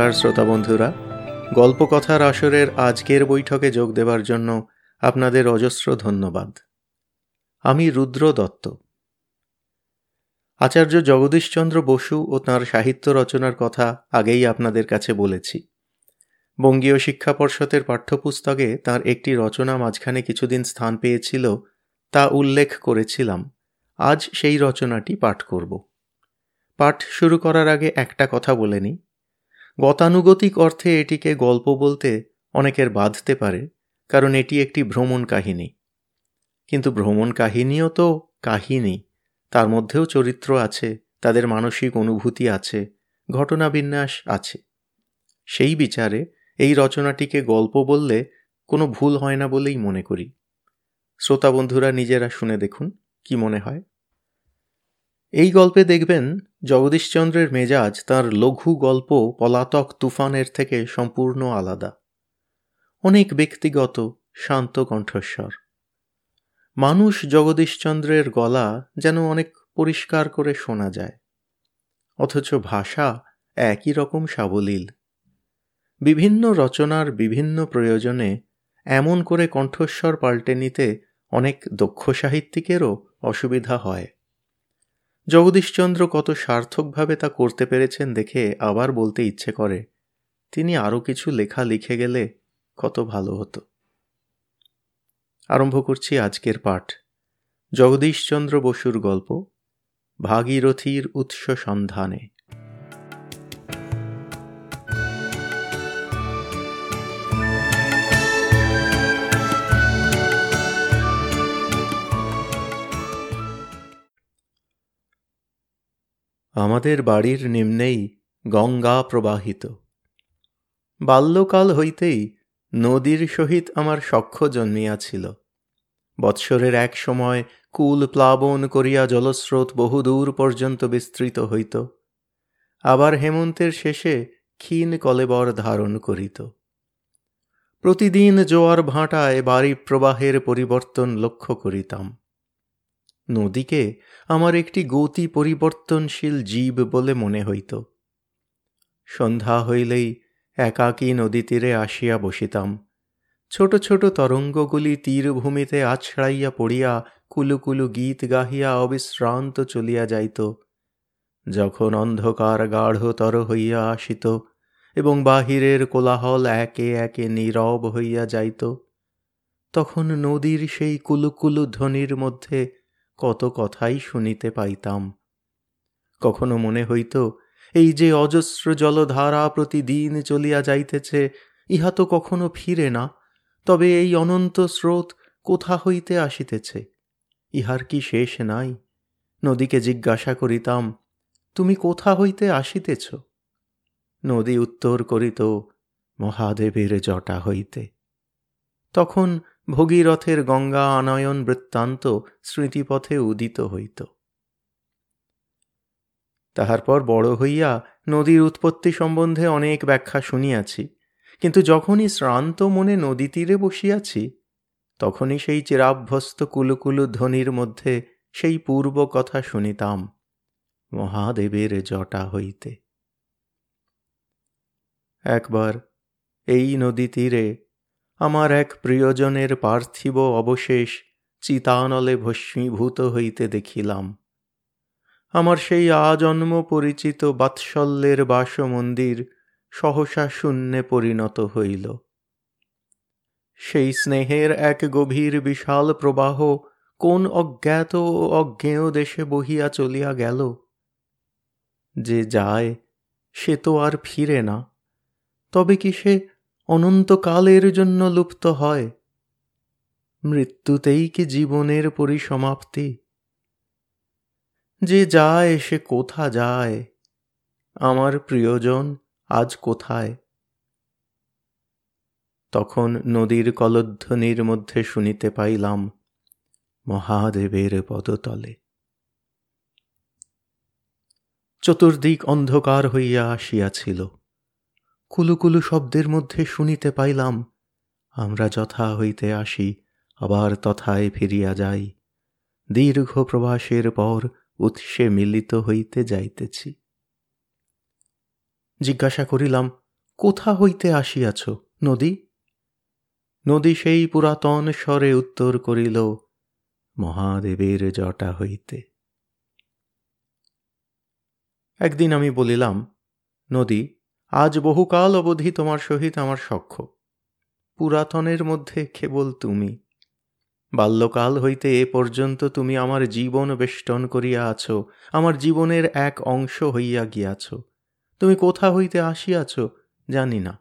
নমস্কার, শ্রোতা বন্ধুরা। গল্পকথার আসরের আজকের বৈঠকে যোগ দেবার জন্য আপনাদের অজস্র ধন্যবাদ। আমি রুদ্র দত্ত। আচার্য জগদীশচন্দ্র বসু ও তাঁর সাহিত্য রচনার কথা আগেই আপনাদের কাছে বলেছি। বঙ্গীয় শিক্ষা পর্ষদের পাঠ্যপুস্তকে তার একটি রচনা মাঝখানে কিছুদিন স্থান পেয়েছিল, তা উল্লেখ করেছিলাম। আজ সেই রচনাটি পাঠ করব। পাঠ শুরু করার আগে একটা কথা বলে নিই। গতানুগতিক অর্থে এটিকে গল্প বলতে অনেকের বাঁধতে পারে, কারণ এটি একটি ভ্রমণ কাহিনী। কিন্তু ভ্রমণ কাহিনীও তো কাহিনী। তার মধ্যেও চরিত্র আছে, তাদের মানসিক অনুভূতি আছে, ঘটনাবিন্যাস আছে। সেই বিচারে এই রচনাটিকে গল্প বললে কোনো ভুল হয় না বলেই মনে করি। শ্রোতা বন্ধুরা নিজেরা শুনে দেখুন, কি মনে হয়? এই গল্পে দেখবেন জগদীশচন্দ্রের মেজাজ তার লঘু গল্প পলাতক তুফানের থেকে সম্পূর্ণ আলাদা। অনেক ব্যক্তিগত শান্ত কণ্ঠস্বর। মানুষ জগদীশচন্দ্রের গলা যেন অনেক পরিষ্কার করে শোনা যায়। অথচ ভাষা একই রকম সাবলীল। বিভিন্ন রচনার বিভিন্ন প্রয়োজনে এমন করে কণ্ঠস্বর পাল্টে নিতে অনেক দক্ষ সাহিত্যিকেরও অসুবিধা হয়। জগদীশচন্দ্র কত সার্থকভাবে তা করতে পেরেছেন দেখে আবার বলতে ইচ্ছে করে, তিনি আরও কিছু লেখা লিখে গেলে কত ভালো হতো। আরম্ভ করছি আজকের পাঠ। জগদীশচন্দ্র বসুর গল্প, ভাগীরথীর উৎস সন্ধানে। আমাদের বাড়ির নিম্নেই গঙ্গা প্রবাহিত। বাল্যকাল হইতেই নদীর সহিত আমার সখ্য জন্মিয়াছিল। বৎসরের এক সময় কুল প্লাবন করিয়া জলস্রোত বহুদূর পর্যন্ত বিস্তৃত হইত। আবার হেমন্তের শেষে ক্ষীণ কলেবর ধারণ করিত। প্রতিদিন জোয়ার ভাঁটায় বাড়ি প্রবাহের পরিবর্তন লক্ষ্য করিতাম। নদীকে আমার একটি গতি পরিবর্তনশীল জীব বলে মনে হইত। সন্ধ্যা হইলেই একাকী নদী তীরে আসিয়া বসিতাম। ছোট ছোট তরঙ্গগুলি তীরভূমিতে আছড়াইয়া পড়িয়া কুলু কুলু গীত গাহিয়া অবিশ্রান্ত চলিয়া যাইত। যখন অন্ধকার গাঢ়তর হইয়া আসিত এবং বাহিরের কোলাহল একে একে নীরব হইয়া যাইত, তখন নদীর সেই কুলুকুলু ধ্বনির মধ্যে কত কথাই শুনিতে পাইতাম। কখনো মনে হইত, এই যে অজস্র জলধারা প্রতিদিন চলিয়া যাইতেছে, ইহা তো কখনো ফিরে না, তবে এই অনন্ত স্রোত কোথা হইতে আসিতেছে? ইহার কি শেষ নাই? নদীকে জিজ্ঞাসা করিতাম, তুমি কোথা হইতে আসিতেছ? নদী উত্তর করিত, মহাদেবের জটা হইতে। তখন ভগীরথের গঙ্গা আনয়ন বৃত্তান্ত স্মৃতিপথে উদিত হইত। তাহার পর বড় হইয়া নদীর উৎপত্তি সম্বন্ধে অনেক ব্যাখ্যা শুনিয়াছি, কিন্তু যখনই শ্রান্ত মনে নদী তীরে বসিয়াছি, তখনই সেই চিরাভ্যস্ত কুলুকুলু ধ্বনির মধ্যে সেই পূর্ব কথা শুনিতাম, মহাদেবের জটা হইতে। একবার এই নদী তীরে আমার এক প্রিয়জনের পার্থিব অবশেষ চিতানলে ভস্মীভূত হইতে দেখিলাম। আমার সেই আজন্ম পরিচিত বাৎসল্যের বাসমন্দির সহসা শূন্যে পরিণত হইল। সেই স্নেহের এক গভীর বিশাল প্রবাহ কোন অজ্ঞাত ও অজ্ঞেয় দেশে বহিয়া চলিয়া গেল? যে যায় সে তো আর ফিরে না, তবে কি সে অনন্তকালের জন্য লুপ্ত হয়। মৃত্যুতেই কি জীবনের পরিসমাপ্তি? যে যায়, সে কোথা যায়? আমার প্রিয়জন আজ কোথায়? তখন নদীর কলধ্বনির মধ্যে শুনিতে পাইলাম মহাদেবের পদতলে। চতুর্দিক অন্ধকার হইয়া আসিয়াছিল। কুলুকুলু শব্দের মধ্যে শুনিতে পাইলাম, আমরা যথা হইতে আসি, আবার তথায় ফিরিয়া যাই। দীর্ঘ প্রবাসের পর উৎসে মিলিত হইতে যাইতেছি। জিজ্ঞাসা করিলাম, কোথা হইতে আসিয়াছ, নদী? নদী সেই পুরাতন স্বরে উত্তর করিল, মহাদেবের জটা হইতে। একদিন আমি বলিলাম, নদী আজ বহুকাল অবধি তোমার সহিত আমার সখ্য। পুরাতনের মধ্যে কেবল তুমি। বাল্যকাল হইতে এ পর্যন্ত তুমি আমার জীবন বেষ্টন করিয়া আছো, আমার জীবনের এক অংশ হইয়া গিয়াছ। তুমি কোথা হইতে আসিয়াছ জানি না।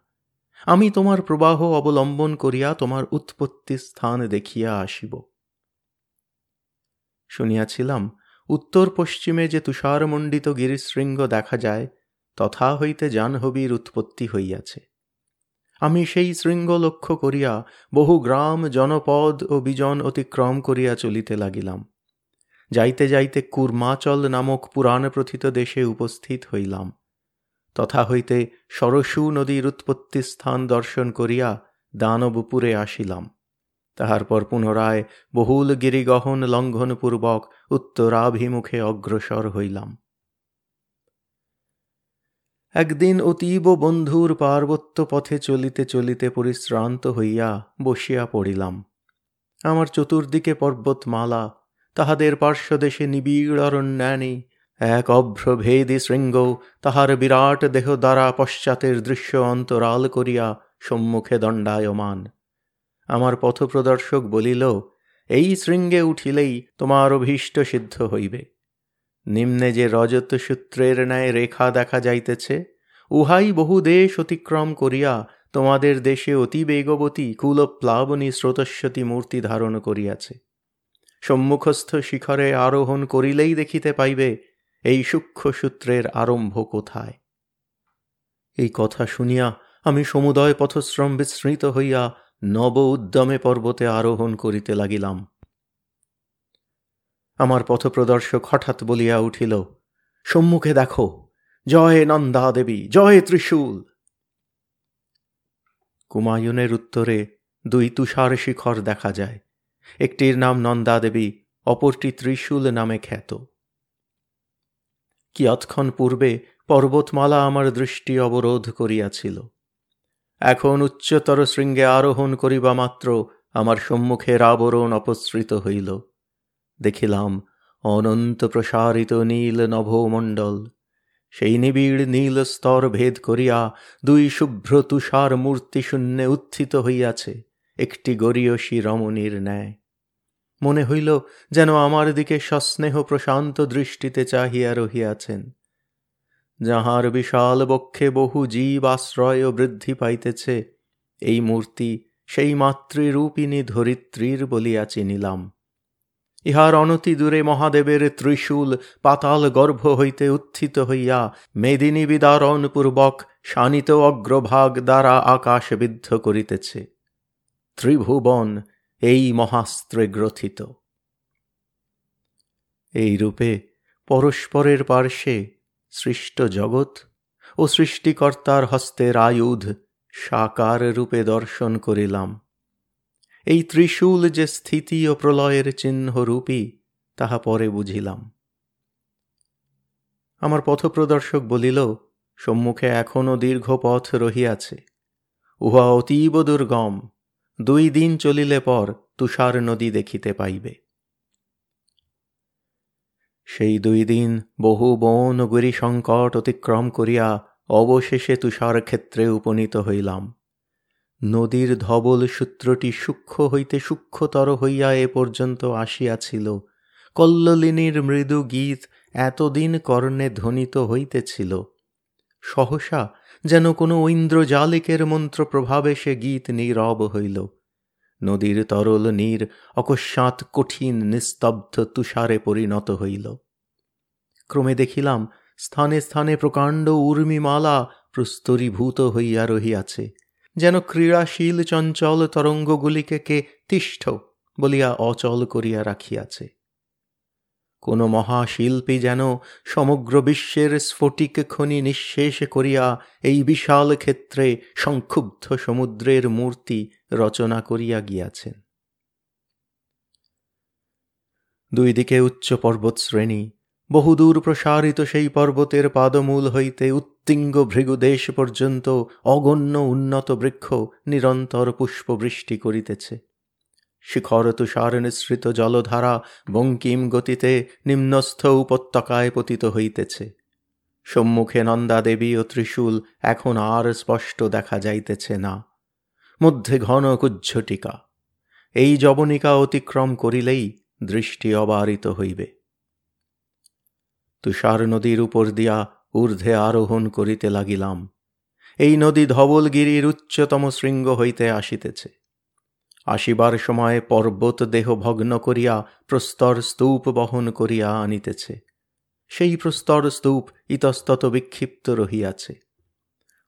আমি তোমার প্রবাহ অবলম্বন করিয়া তোমার উৎপত্তি স্থান দেখিয়া আসিব। শুনিয়াছিলাম উত্তর পশ্চিমে যে তুষারমণ্ডিত গিরিশৃঙ্গ দেখা যায় তথা হইতে জাহ্নবীর উৎপত্তি হইয়াছে। আমি সেই শৃঙ্গ লক্ষ্য করিয়া বহু গ্রাম, জনপদ ও বিজন অতিক্রম করিয়া চলিতে লাগিলাম। যাইতে যাইতে কুর্মাচল নামক পুরাণ প্রথিত দেশে উপস্থিত হইলাম। তথা হইতে সরসু নদীর উৎপত্তি স্থান দর্শন করিয়া দানবপুরে আসিলাম। তাহার পর পুনরায় বহুল গিরিগহন লঙ্ঘনপূর্বক উত্তরাভিমুখে অগ্রসর হইলাম। একদিন অতীব বন্ধুর পার্বত্য পথে চলিতে চলিতে পরিশ্রান্ত হইয়া বসিয়া পড়িলাম। আমার চতুর্দিকে পর্বতমালা, তাহাদের পার্শ্বদেশে নিবিড় অরণ্যানি, এক অভ্রভেদী শৃঙ্গ তাহার বিরাট দেহ দ্বারা পশ্চাতের দৃশ্য অন্তরাল করিয়া সম্মুখে দণ্ডায়মান। আমার পথপ্রদর্শক বলিল, এই শৃঙ্গে উঠিলেই তোমার অভীষ্ট সিদ্ধ হইবে। নিম্নে যে রজত সূত্রের ন্যায় রেখা দেখা যাইতেছে, উহাই বহু দেশ অতিক্রম করিয়া তোমাদের দেশে অতি বেগবতী কুলপ্লাবনী স্রোতস্বতী মূর্তি ধারণ করিয়াছে। সম্মুখস্থ শিখরে আরোহণ করিলেই দেখিতে পাইবে, এই সূক্ষ্ম সূত্রের আরম্ভ কোথায়। এই কথা শুনিয়া আমি সমুদয় পথশ্রম বিস্মৃত হইয়া নব উদ্যমে পর্বতে আরোহণ করিতে লাগিলাম। আমার পথপ্রদর্শক হঠাৎ বলিয়া উঠিল, সম্মুখে দেখো, জয় নন্দা দেবী জয় ত্রিশূল! কুমায়ুনের উত্তরে দুই তুষার শিখর দেখা যায়। একটির নাম নন্দা দেবী অপরটি ত্রিশূল নামে খ্যাত। কিয়ৎক্ষণ পূর্বে পর্বতমালা আমার দৃষ্টি অবরোধ করিয়াছিল। এখন উচ্চতর শৃঙ্গে আরোহণ করিবা মাত্র আমার সম্মুখের আবরণ অপসৃত হইল। দেখিলাম অনন্ত প্রসারিত নীল নভমণ্ডল। সেই নিবিড় নীল স্তর ভেদ করিয়া দুই শুভ্র তুষার মূর্তি শূন্যে উত্থিত হইয়াছে, একটি গরীয়সী রমণীর ন্যায়। মনে হইল যেন আমার দিকে সস্নেহ প্রশান্ত দৃষ্টিতে চাহিয়া রহিয়াছেন। যাহার বিশাল বক্ষে বহু জীব আশ্রয় ও বৃদ্ধি পাইতেছে, এই মূর্তি সেই মাতৃরূপিণী ধরিত্রীর বলিয়া চিনিলাম। ইহার অনতি দূরে মহাদেবের ত্রিশূল পাতাল গর্ভ হইতে উত্থিত হইয়া মেদিনী বিদারণ পূর্বক শানিত অগ্রভাগ দ্বারা আকাশ বিদ্ধ করিতেছে। ত্রিভুবন এই মহাস্ত্রে গ্রথিত। এই রূপে পরস্পরের পার্শ্বে সৃষ্ট জগৎ ও সৃষ্টিকর্তার হস্তের আয়ুধ সাকার রূপে দর্শন করিলাম। এই ত্রিশূল যে স্থিতি ও প্রলয়ের চিহ্ন রূপী, তাহা পরে বুঝিলাম। আমার পথপ্রদর্শক বলিল, সম্মুখে এখনও দীর্ঘ পথ রহিয়াছে। উহা অতীব দুর্গম। দুই দিন চলিলে পর তুষার নদী দেখিতে পাইবে। সেই দুই দিন বহু বন গিরি সংকট অতিক্রম করিয়া অবশেষে তুষার ক্ষেত্রে উপনীত হইলাম। নদীর ধবল সূত্রটি সূক্ষ্ম হইতে সূক্ষ্মতর হইয়া এ পর্যন্ত আসিয়াছিল। কল্লোলিনীর মৃদু গীত এতদিন কর্ণে ধ্বনিত হইতেছিল। সহসা যেন কোনো ঐন্দ্রজালিকের মন্ত্র প্রভাবে সে গীত নীরব হইল। নদীর তরল নীর অকস্মাৎ কঠিন নিস্তব্ধ তুষারে পরিণত হইল। ক্রমে দেখিলাম স্থানে স্থানে প্রকাণ্ড উর্মিমালা প্রস্তরীভূত হইয়া রহিয়াছে। যেন ক্রীড়াশীল চঞ্চল তরঙ্গগুলিকে কে তিষ্ঠ বলিয়া অচল করিয়া রাখিয়াছে। কোন মহাশিল্পী যেন সমগ্র বিশ্বের স্ফটিক খনি নিঃশেষ করিয়া এই বিশাল ক্ষেত্রে সংক্ষুব্ধ সমুদ্রের মূর্তি রচনা করিয়া গিয়াছেন। দুই দিকে উচ্চ পর্বত শ্রেণি বহুদূর প্রসারিত সেই পর্বতের পাদমূল হইতে উত্তিঙ্গ ভৃগুদেশ পর্যন্ত অগণ্য উন্নত বৃক্ষ নিরন্তর পুষ্পবৃষ্টি করিতেছে। শিখর তুষার নিঃসৃত জলধারা বঙ্কিম গতিতে নিম্নস্থ উপত্যকায় পতিত হইতেছে। সম্মুখে নন্দাদেবী ও ত্রিশূল এখন আর স্পষ্ট দেখা যাইতেছে না। মধ্যে ঘন কুজ্ঝটিকা। এই জবনিকা অতিক্রম করিলেই দৃষ্টি অবারিত হইবে। তুষার নদীর উপর দিয়া ঊর্ধ্বে আরোহণ করিতে লাগিলাম। এই নদী ধবলগিরির উচ্চতম শৃঙ্গ হইতে আসিতেছে। আসিবার সময় পর্বত দেহ ভগ্ন করিয়া প্রস্তর স্তূপ বহন করিয়া আনিতেছে। সেই প্রস্তর স্তূপ ইতস্তত বিক্ষিপ্ত রহিয়াছে।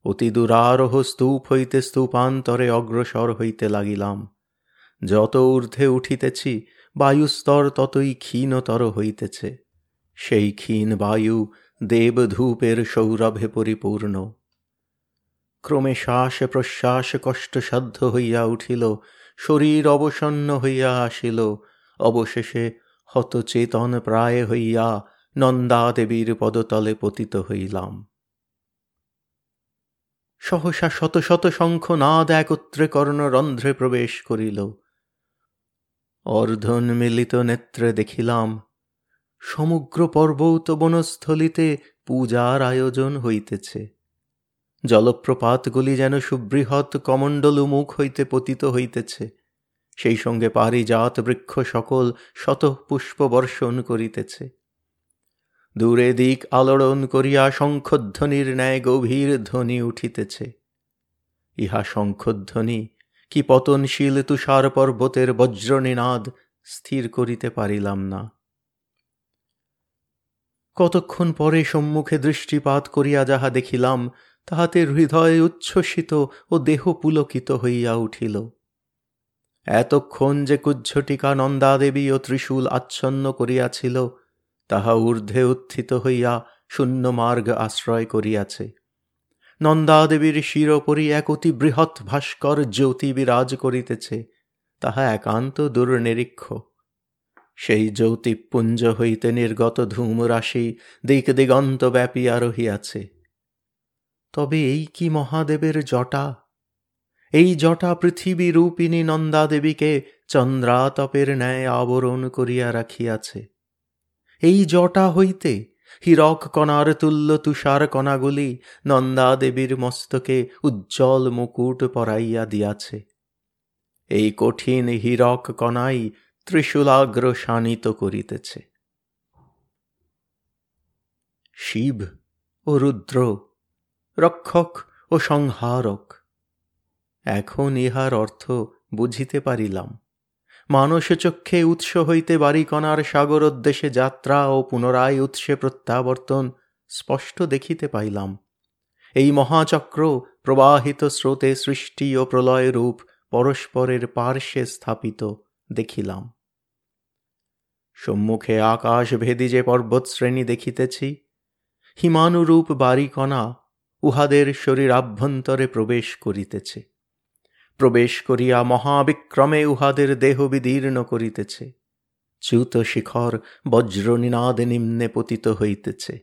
অতি দূরারোহ স্তূপ হইতে স্তূপান্তরে অগ্রসর হইতে লাগিলাম। যত ঊর্ধ্বে উঠিতেছি, বায়ুস্তর ততই ক্ষীণতর হইতেছে। সেই ক্ষীণ বায়ু দেবধূপের সৌরভে পরিপূর্ণ। ক্রমে শ্বাস প্রশ্বাস কষ্টসাধ্য হইয়া উঠিল, শরীর অবসন্ন হইয়া আসিল। অবশেষে হতচেতন প্রায় হইয়া নন্দাদেবীর পদতলে পতিত হইলাম। সহসা শত শত শঙ্খ নাদ একত্রে কর্ণরন্ধ্রে প্রবেশ করিল। অর্ধন মিলিত নেত্রে দেখিলাম সমগ্র পর্বত বনস্থলিতে পূজার আয়োজন হইতেছে। জলপ্রপাতগুলি যেন সুবৃহৎ কমণ্ডল মুখ হইতে পতিত হইতেছে। সেই সঙ্গে পারিজাত বৃক্ষ সকল শত পুষ্প বর্ষণ করিতেছে। দূরে দিক আলোড়ন করিয়া শঙ্খধ্বনির ন্যায় গভীর ধ্বনি উঠিতেছে। ইহা শঙ্খধ্বনি কি পতনশীল তুষার পর্বতের বজ্রনিনাদ স্থির করিতে পারিলাম না। কতক্ষণ পরে সম্মুখে দৃষ্টিপাত করিয়া যাহা দেখিলাম, তাহাতে হৃদয় উচ্ছ্বসিত ও দেহ পুলকিত হইয়া উঠিল। এতক্ষণ যে কুজ্ঝটিকা নন্দাদেবী ও ত্রিশূল আচ্ছন্ন করিয়াছিল, তাহা ঊর্ধ্বে উত্থিত হইয়া শূন্য মার্গ আশ্রয় করিয়াছে। নন্দাদেবীর শিরোপরি এক অতি বৃহৎ ভাস্কর জ্যোতি বিরাজ করিতেছে, তাহা একান্ত দুর্নিরীক্ষ। সেই জ্যোতিপুঞ্জ হইতে নির্গত ধূমরাশি দিক দিগন্ত ব্যাপিয়া রহিয়াছে তবে এই কি মহাদেবের জটা? এই জটা পৃথিবী রূপিণী নন্দাদেবীকে চন্দ্রাতপের ন্যায় আবরণ করিয়া রাখিয়াছে। এই জটা হইতে হীরক কণার তুল্য তুষার কণাগুলি নন্দাদেবীর মস্তকে উজ্জ্বল মুকুট পরাইয়া দিয়াছে। এই কঠিন হীরক কণাই ত্রিশূলাগ্র শানিত করিতেছে। শিব ও রুদ্র, রক্ষক ও সংহারক, এখন ইহার অর্থ বুঝিতে পারিলাম। মানস চক্ষে উৎস হইতে বারিকণার সাগর উদ্দেশ্যে যাত্রা ও পুনরায় উৎসে প্রত্যাবর্তন স্পষ্ট দেখিতে পাইলাম। এই মহাচক্র প্রবাহিত স্রোতে সৃষ্টি ও প্রলয় রূপ পরস্পরের পার্শ্বে স্থাপিত। দেখিলাম। সম্মুখে আকাশ ভেদি যে পর্বতশ্রেণী দেখিতেছি, হিমানুরূপ বারিকণা উহাদের শরীর আভ্যন্তরে প্রবেশ করিতেছে। প্রবেশ করিয়া মহাবিক্রমে উহাদের দেহ বিদীর্ণ করিতেছে। চ্যুত শিখর বজ্রনিনাদ নিম্নে পতিত হইতেছে।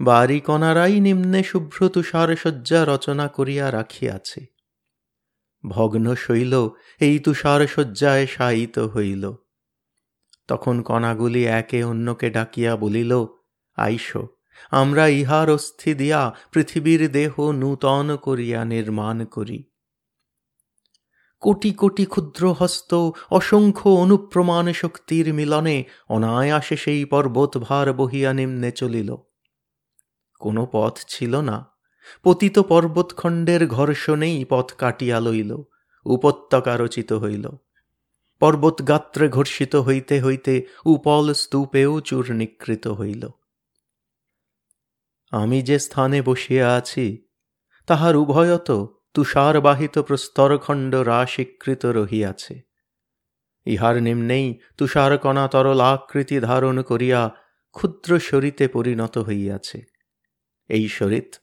বারিকণারাই নিম্নে শুভ্র তুষার শয্যা রচনা করিয়া রাখিয়াছে। ভগ্ন শৈল, এই তুষার শয্যায় শায়িত হইল। তখন কণাগুলি একে অন্যকে ডাকিয়া বলিল, আইস, আমরা ইহার অস্থি দিয়া পৃথিবীর দেহ নূতন করিয়া নির্মাণ করি। কোটি কোটি ক্ষুদ্র হস্ত, অসংখ্য অনুপ্রমাণ শক্তির মিলনে অনায়াসে সেই পর্বত ভার বহিয়া নিম্নে চলিল। কোনো পথ ছিল না। পতিত পর্বতখণ্ডের ঘর্ষণেই পথ কাটিয়া লইল, উপত্যকা রচিত হইল। পর্বত গাত্রে ঘর্ষিত হইতে হইতে উপল স্তূপেও চূর্ণীকৃত হইল। আমি যে স্থানে বসিয়া আছি, তাহার উভয়ত তুষারবাহিত প্রস্তরখণ্ড রাশিকৃত রহিয়াছে। ইহার নিম্নেই তুষারকণা তরল আকৃতি ধারণ করিয়া ক্ষুদ্র শরীতে পরিণত হইয়াছে। এই শরীত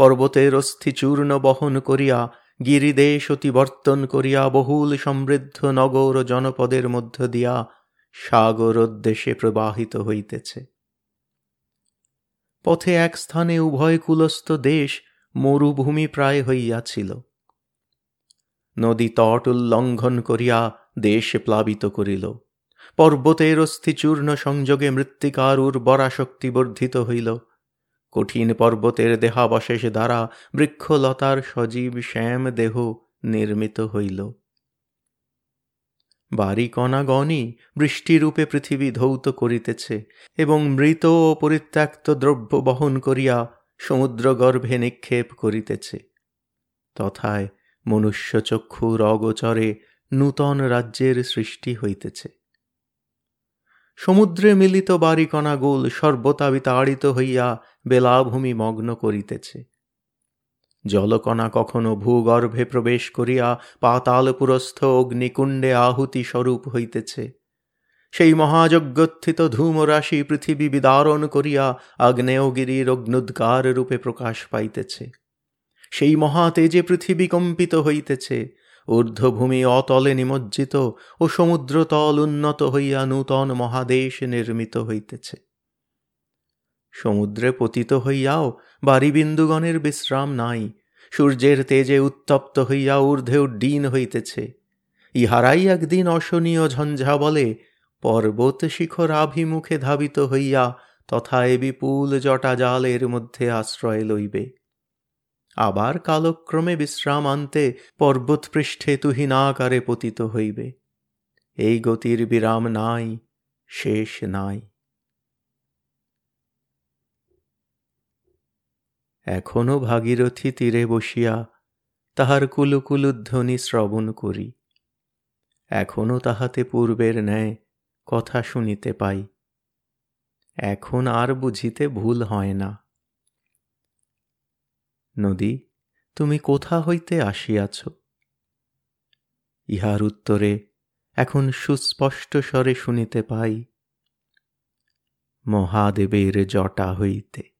পর্বতের অস্থি চূর্ণ বহন করিয়া গিরিদেশ অতিবর্তন করিয়া, বহুল সমৃদ্ধ নগর জনপদের মধ্য দিয়া সাগর সাগরোদ্দেশে প্রবাহিত হইতেছে। পথে এক স্থানে উভয় কুলস্থ দেশ মরুভূমি প্রায় হইয়াছিল। নদী তট উল্লঙ্ঘন করিয়া দেশ প্লাবিত করিল। পর্বতের অস্থিচূর্ণ সংযোগে মৃত্তিকার উর্বরা শক্তি বর্ধিত হইল। কঠিন পর্বতের দেহাবশেষ দ্বারা বৃক্ষলতার সজীব শ্যাম দেহ নির্মিত হইল। বাড়িকণাগণই বৃষ্টিরূপে পৃথিবী ধৌত করিতেছে এবং মৃত ও পরিত্যক্ত দ্রব্য বহন করিয়া সমুদ্রগর্ভে নিক্ষেপ করিতেছে। তথায় মনুষ্যচক্ষুর অগোচরে নূতন রাজ্যের সৃষ্টি হইতেছে। সমুদ্রে মিলিত বারিকণা গোল সর্বতা বিতাড়িত হইয়া বেলাভূমি মগ্ন করিতেছে। জলকণা কখনো ভূগর্ভে প্রবেশ করিয়া পাতালপুরস্থ অগ্নিকুণ্ডে আহুতি স্বরূপ হইতেছে। সেই মহাযজ্ঞোত্থিত ধূমরাশি পৃথিবী বিদারণ করিয়া আগ্নেয়গিরির অগ্নুদ্গার রূপে প্রকাশ পাইতেছে। সেই মহাতেজে পৃথিবী কম্পিত হইতেছে। ঊর্ধ্বভূমি অতলে নিমজ্জিত ও সমুদ্রতল উন্নত হইয়া নূতন মহাদেশ নির্মিত হইতেছে। সমুদ্রে পতিত হইয়াও বারিবিন্দুগণের বিশ্রাম নাই, সূর্যের তেজে উত্তপ্ত হইয়া ঊর্ধ্বে উড্ডীন হইতেছে। ইহারাই একদিন অশনীয় ঝঞ্ঝা বলে, পর্বত শিখরাভিমুখে ধাবিত হইয়া তথা এ বিপুল জটাজালের মধ্যে আশ্রয় লইবে। আবার কালক্রমে বিশ্রাম আনতে পর্বতপৃষ্ঠে তুহিনাকারে পতিত হইবে। এই গতির বিরাম নাই, শেষ নাই। এখনও ভাগীরথী তীরে বসিয়া তাহার কুলুকুলুধ্বনি শ্রবণ করি। এখনও তাহাতে পূর্বের ন্যায় কথা শুনিতে পাই। এখন আর বুঝিতে ভুল হয় না। নদী, তুমি কোথা হইতে আসিয়াছ? ইহার উত্তরে এখন সুস্পষ্ট স্বরে শুনিতে পাই, মহাদেবের জটা হইতে।